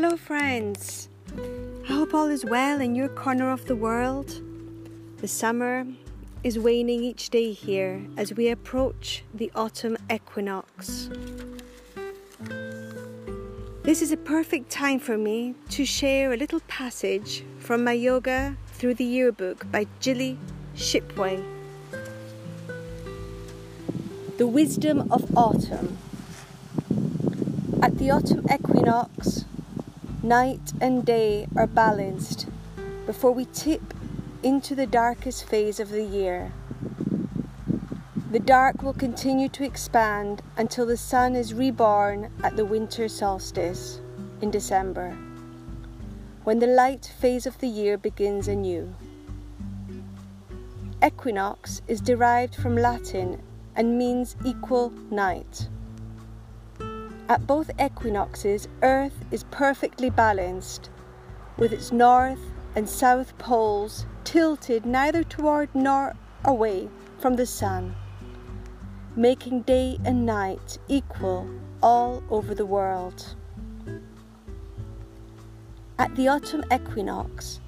Hello, friends. I hope all is well in your corner of the world. The summer is waning each day here as we approach the autumn equinox. This is a perfect time for me to share a little passage from my Yoga Through the Yearbook by Gilly Shipway. The Wisdom of Autumn. At the autumn equinox, night and day are balanced before we tip into the darkest phase of the year. The dark will continue to expand until the sun is reborn at the winter solstice in December, when the light phase of the year begins anew. Equinox is derived from Latin and means equal night. At both equinoxes, Earth is perfectly balanced, with its north and south poles tilted neither toward nor away from the sun making day and night equal all over the world. At the autumn equinox,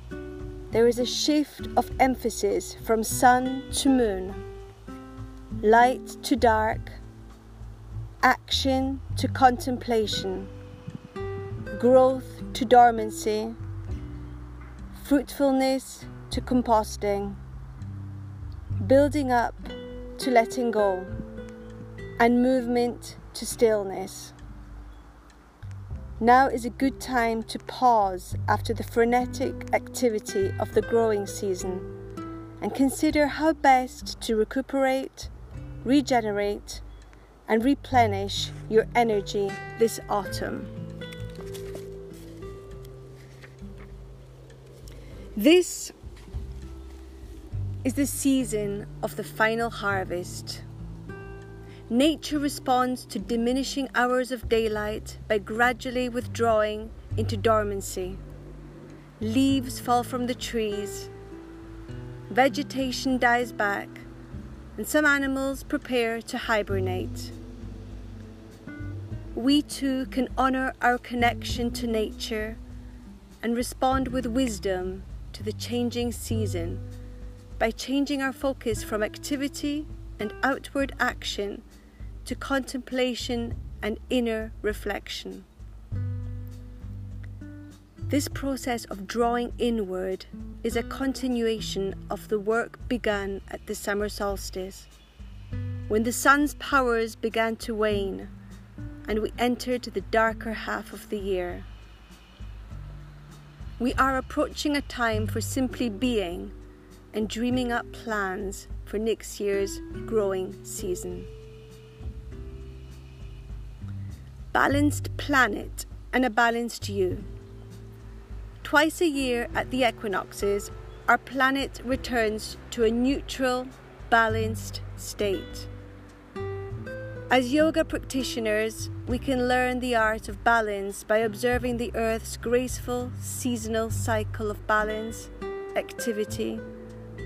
there is a shift of emphasis from sun to moon, light to dark, action to contemplation, growth to dormancy, fruitfulness to composting, building up to letting go and movement to stillness. Now is a good time to pause after the frenetic activity of the growing season and consider how best to recuperate, regenerate, and replenish your energy this autumn. This is the season of the final harvest Nature responds to diminishing hours of daylight by gradually withdrawing into dormancy. Leaves fall from the trees, vegetation dies back, and some animals prepare to hibernate. We too can honour our connection to nature and respond with wisdom to the changing season by changing our focus from activity and outward action to contemplation and inner reflection. This process of drawing inward is a continuation of the work begun at the summer solstice, when the sun's powers began to wane and we entered the darker half of the year. We are approaching a time for simply being and dreaming up plans for next year's growing season. balanced planet and a balanced you. Twice a year at the equinoxes, our planet returns to a neutral, balanced state. As yoga practitioners, we can learn the art of balance by observing the Earth's graceful seasonal cycle of balance, activity,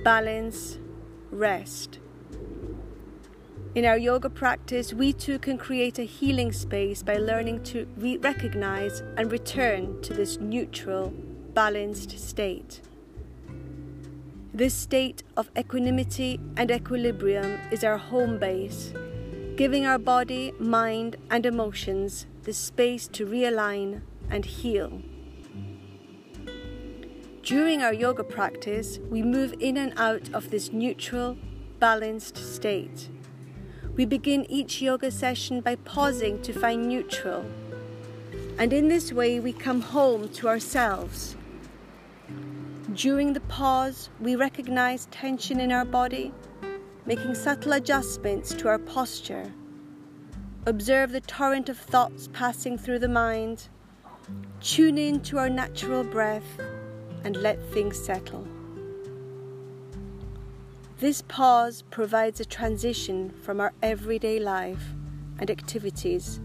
balance, rest. In our yoga practice, we too can create a healing space by learning to re- recognize and return to this neutral, balanced state. This state of equanimity and equilibrium is our home base, giving our body, mind, and emotions the space to realign and heal. During our yoga practice, we move in and out of this neutral, balanced state. We begin each yoga session by pausing to find neutral. And in this way, we come home to ourselves. During the pause, we recognize tension in our body, making subtle adjustments to our posture. Observe the torrent of thoughts passing through the mind. Tune in to our natural breath and let things settle. This pause provides a transition from our everyday life and activities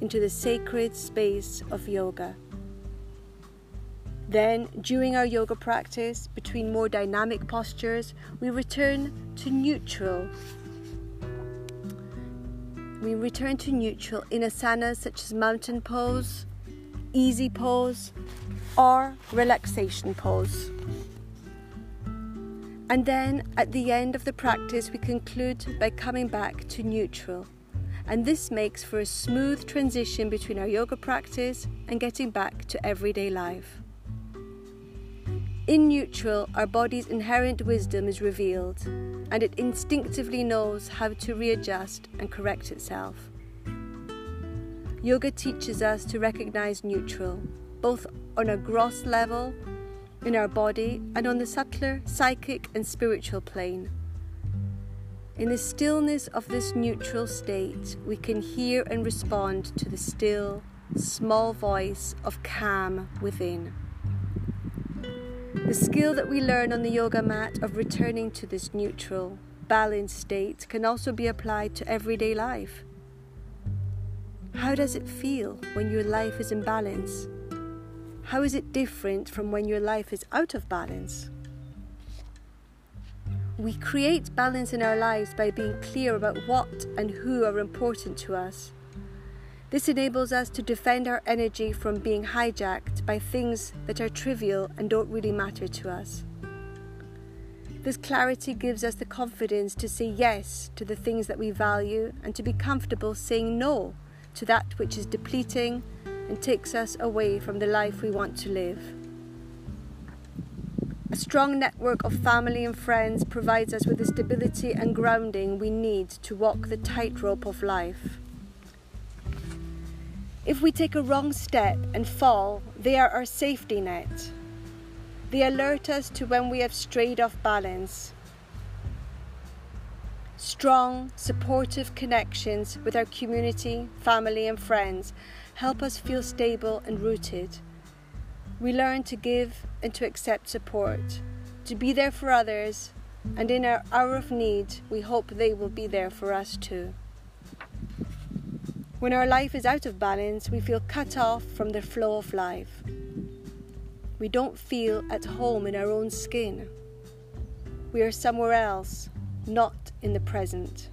into the sacred space of yoga. Then, during our yoga practice, between more dynamic postures, we return to neutral. We return to neutral in asanas such as mountain pose, easy pose, or relaxation pose. And then at the end of the practice, we conclude by coming back to neutral. And this makes for a smooth transition between our yoga practice and getting back to everyday life. In neutral, our body's inherent wisdom is revealed, and it instinctively knows how to readjust and correct itself. Yoga teaches us to recognize neutral, both on a gross level in our body and on the subtler psychic and spiritual plane. In the stillness of this neutral state, we can hear and respond to the still, small voice of calm within. The skill that we learn on the yoga mat of returning to this neutral, balanced state can also be applied to everyday life. How does it feel when your life is in balance? How is it different from when your life is out of balance? We create balance in our lives by being clear about what and who are important to us. This enables us to defend our energy from being hijacked by things that are trivial and don't really matter to us. This clarity gives us the confidence to say yes to the things that we value and to be comfortable saying no to that which is depleting and takes us away from the life we want to live. A strong network of family and friends provides us with the stability and grounding we need to walk the tightrope of life. If we take a wrong step and fall, they are our safety net. They alert us to when we have strayed off balance. Strong, supportive connections with our community, family, and friends help us feel stable and rooted. We learn to give and to accept support, to be there for others, and in our hour of need, we hope they will be there for us too. When our life is out of balance, we feel cut off from the flow of life. We don't feel at home in our own skin. We are somewhere else, not in the present.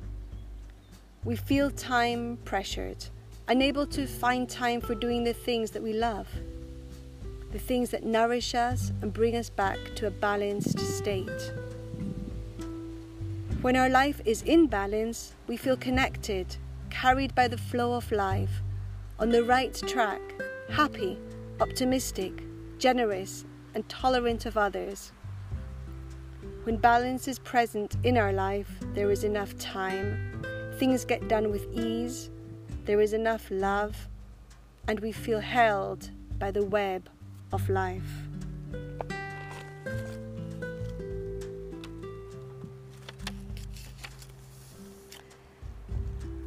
We feel time pressured unable to find time for doing the things that we love, the things that nourish us and bring us back to a balanced state. When our life is in balance, we feel connected, carried by the flow of life, on the right track, happy, optimistic, generous, and tolerant of others. When balance is present in our life, there is enough time, things get done with ease, there is enough love, and we feel held by the web of life.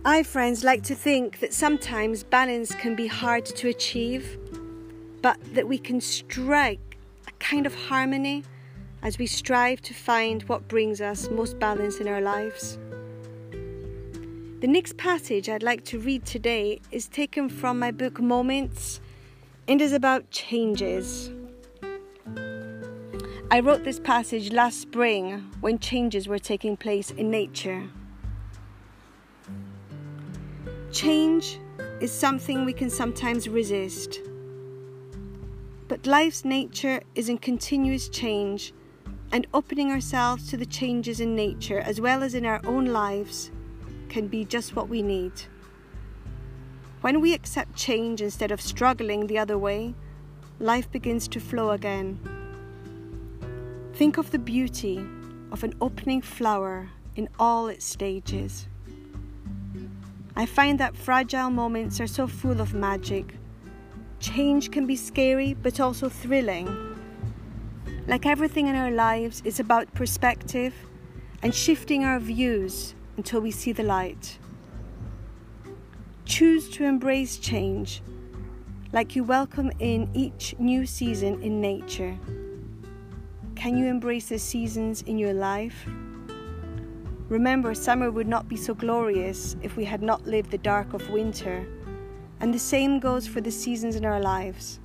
I, friends, like to think that sometimes balance can be hard to achieve, but that we can strike a kind of harmony as we strive to find what brings us most balance in our lives. The next passage I'd like to read today is taken from my book Moments and is about changes. I wrote this passage last spring when changes were taking place in nature. Change is something we can sometimes resist. But life's nature is in continuous change, and opening ourselves to the changes in nature as well as in our own lives can be just what we need. When we accept change instead of struggling the other way, life begins to flow again. Think of the beauty of an opening flower in all its stages. I find that fragile moments are so full of magic. Change can be scary but also thrilling. Like everything in our lives, it's about perspective and shifting our views until we see the light. Choose to embrace change like you welcome in each new season in nature. Can you embrace the seasons in your life? Remember, summer would not be so glorious if we had not lived the dark of winter, and the same goes for the seasons in our lives.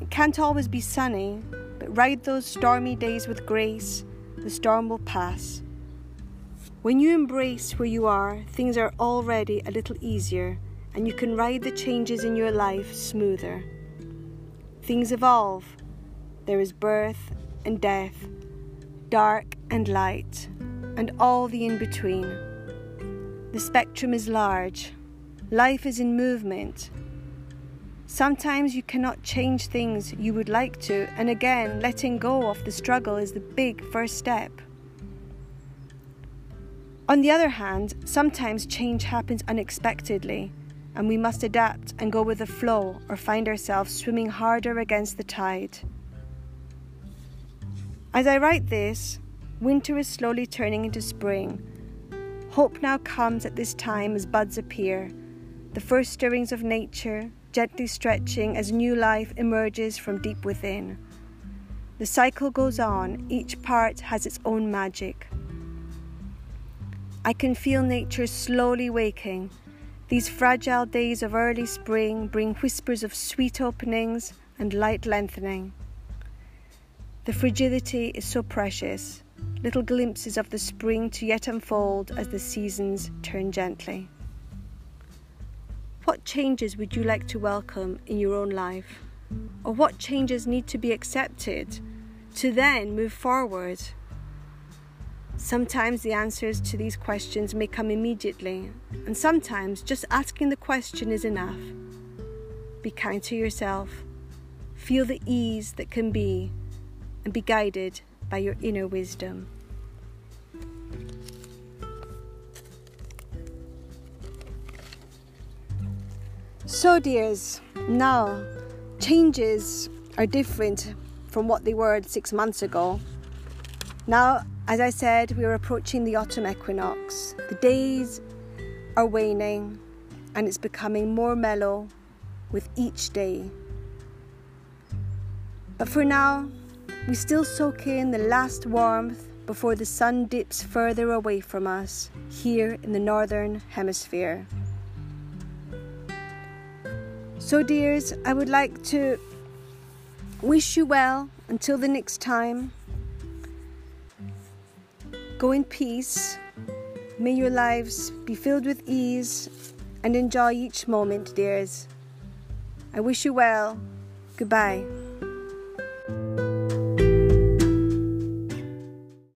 It can't always be sunny, but ride those stormy days with grace, the storm will pass. When you embrace where you are, things are already a little easier and you can ride the changes in your life smoother. Things evolve. There is birth and death, dark and light, and all the in between. The spectrum is large. Life is in movement. Sometimes you cannot change things you would like to, and again, letting go of the struggle is the big first step. On the other hand, sometimes change happens unexpectedly, and we must adapt and go with the flow or find ourselves swimming harder against the tide. As I write this, winter is slowly turning into spring. Hope now comes at this time as buds appear, the first stirrings of nature gently stretching as new life emerges from deep within. The cycle goes on, each part has its own magic. I can feel nature slowly waking. These fragile days of early spring bring whispers of sweet openings and light lengthening. The fragility is so precious, little glimpses of the spring to yet unfold as the seasons turn gently. What changes would you like to welcome in your own life? Or what changes need to be accepted to then move forward? Sometimes the answers to these questions may come immediately, and sometimes just asking the question is enough. Be kind to yourself, feel the ease that can be, and be guided by your inner wisdom. So, dears, now changes are different from what they were six months ago. Now, as I said, we are approaching the autumn equinox. The days are waning and it's becoming more mellow with each day. But for now, we still soak in the last warmth before the sun dips further away from us here in the northern hemisphere. So, dears, I would like to wish you well until the next time. Go in peace. May your lives be filled with ease and enjoy each moment, dears. I wish you well. Goodbye.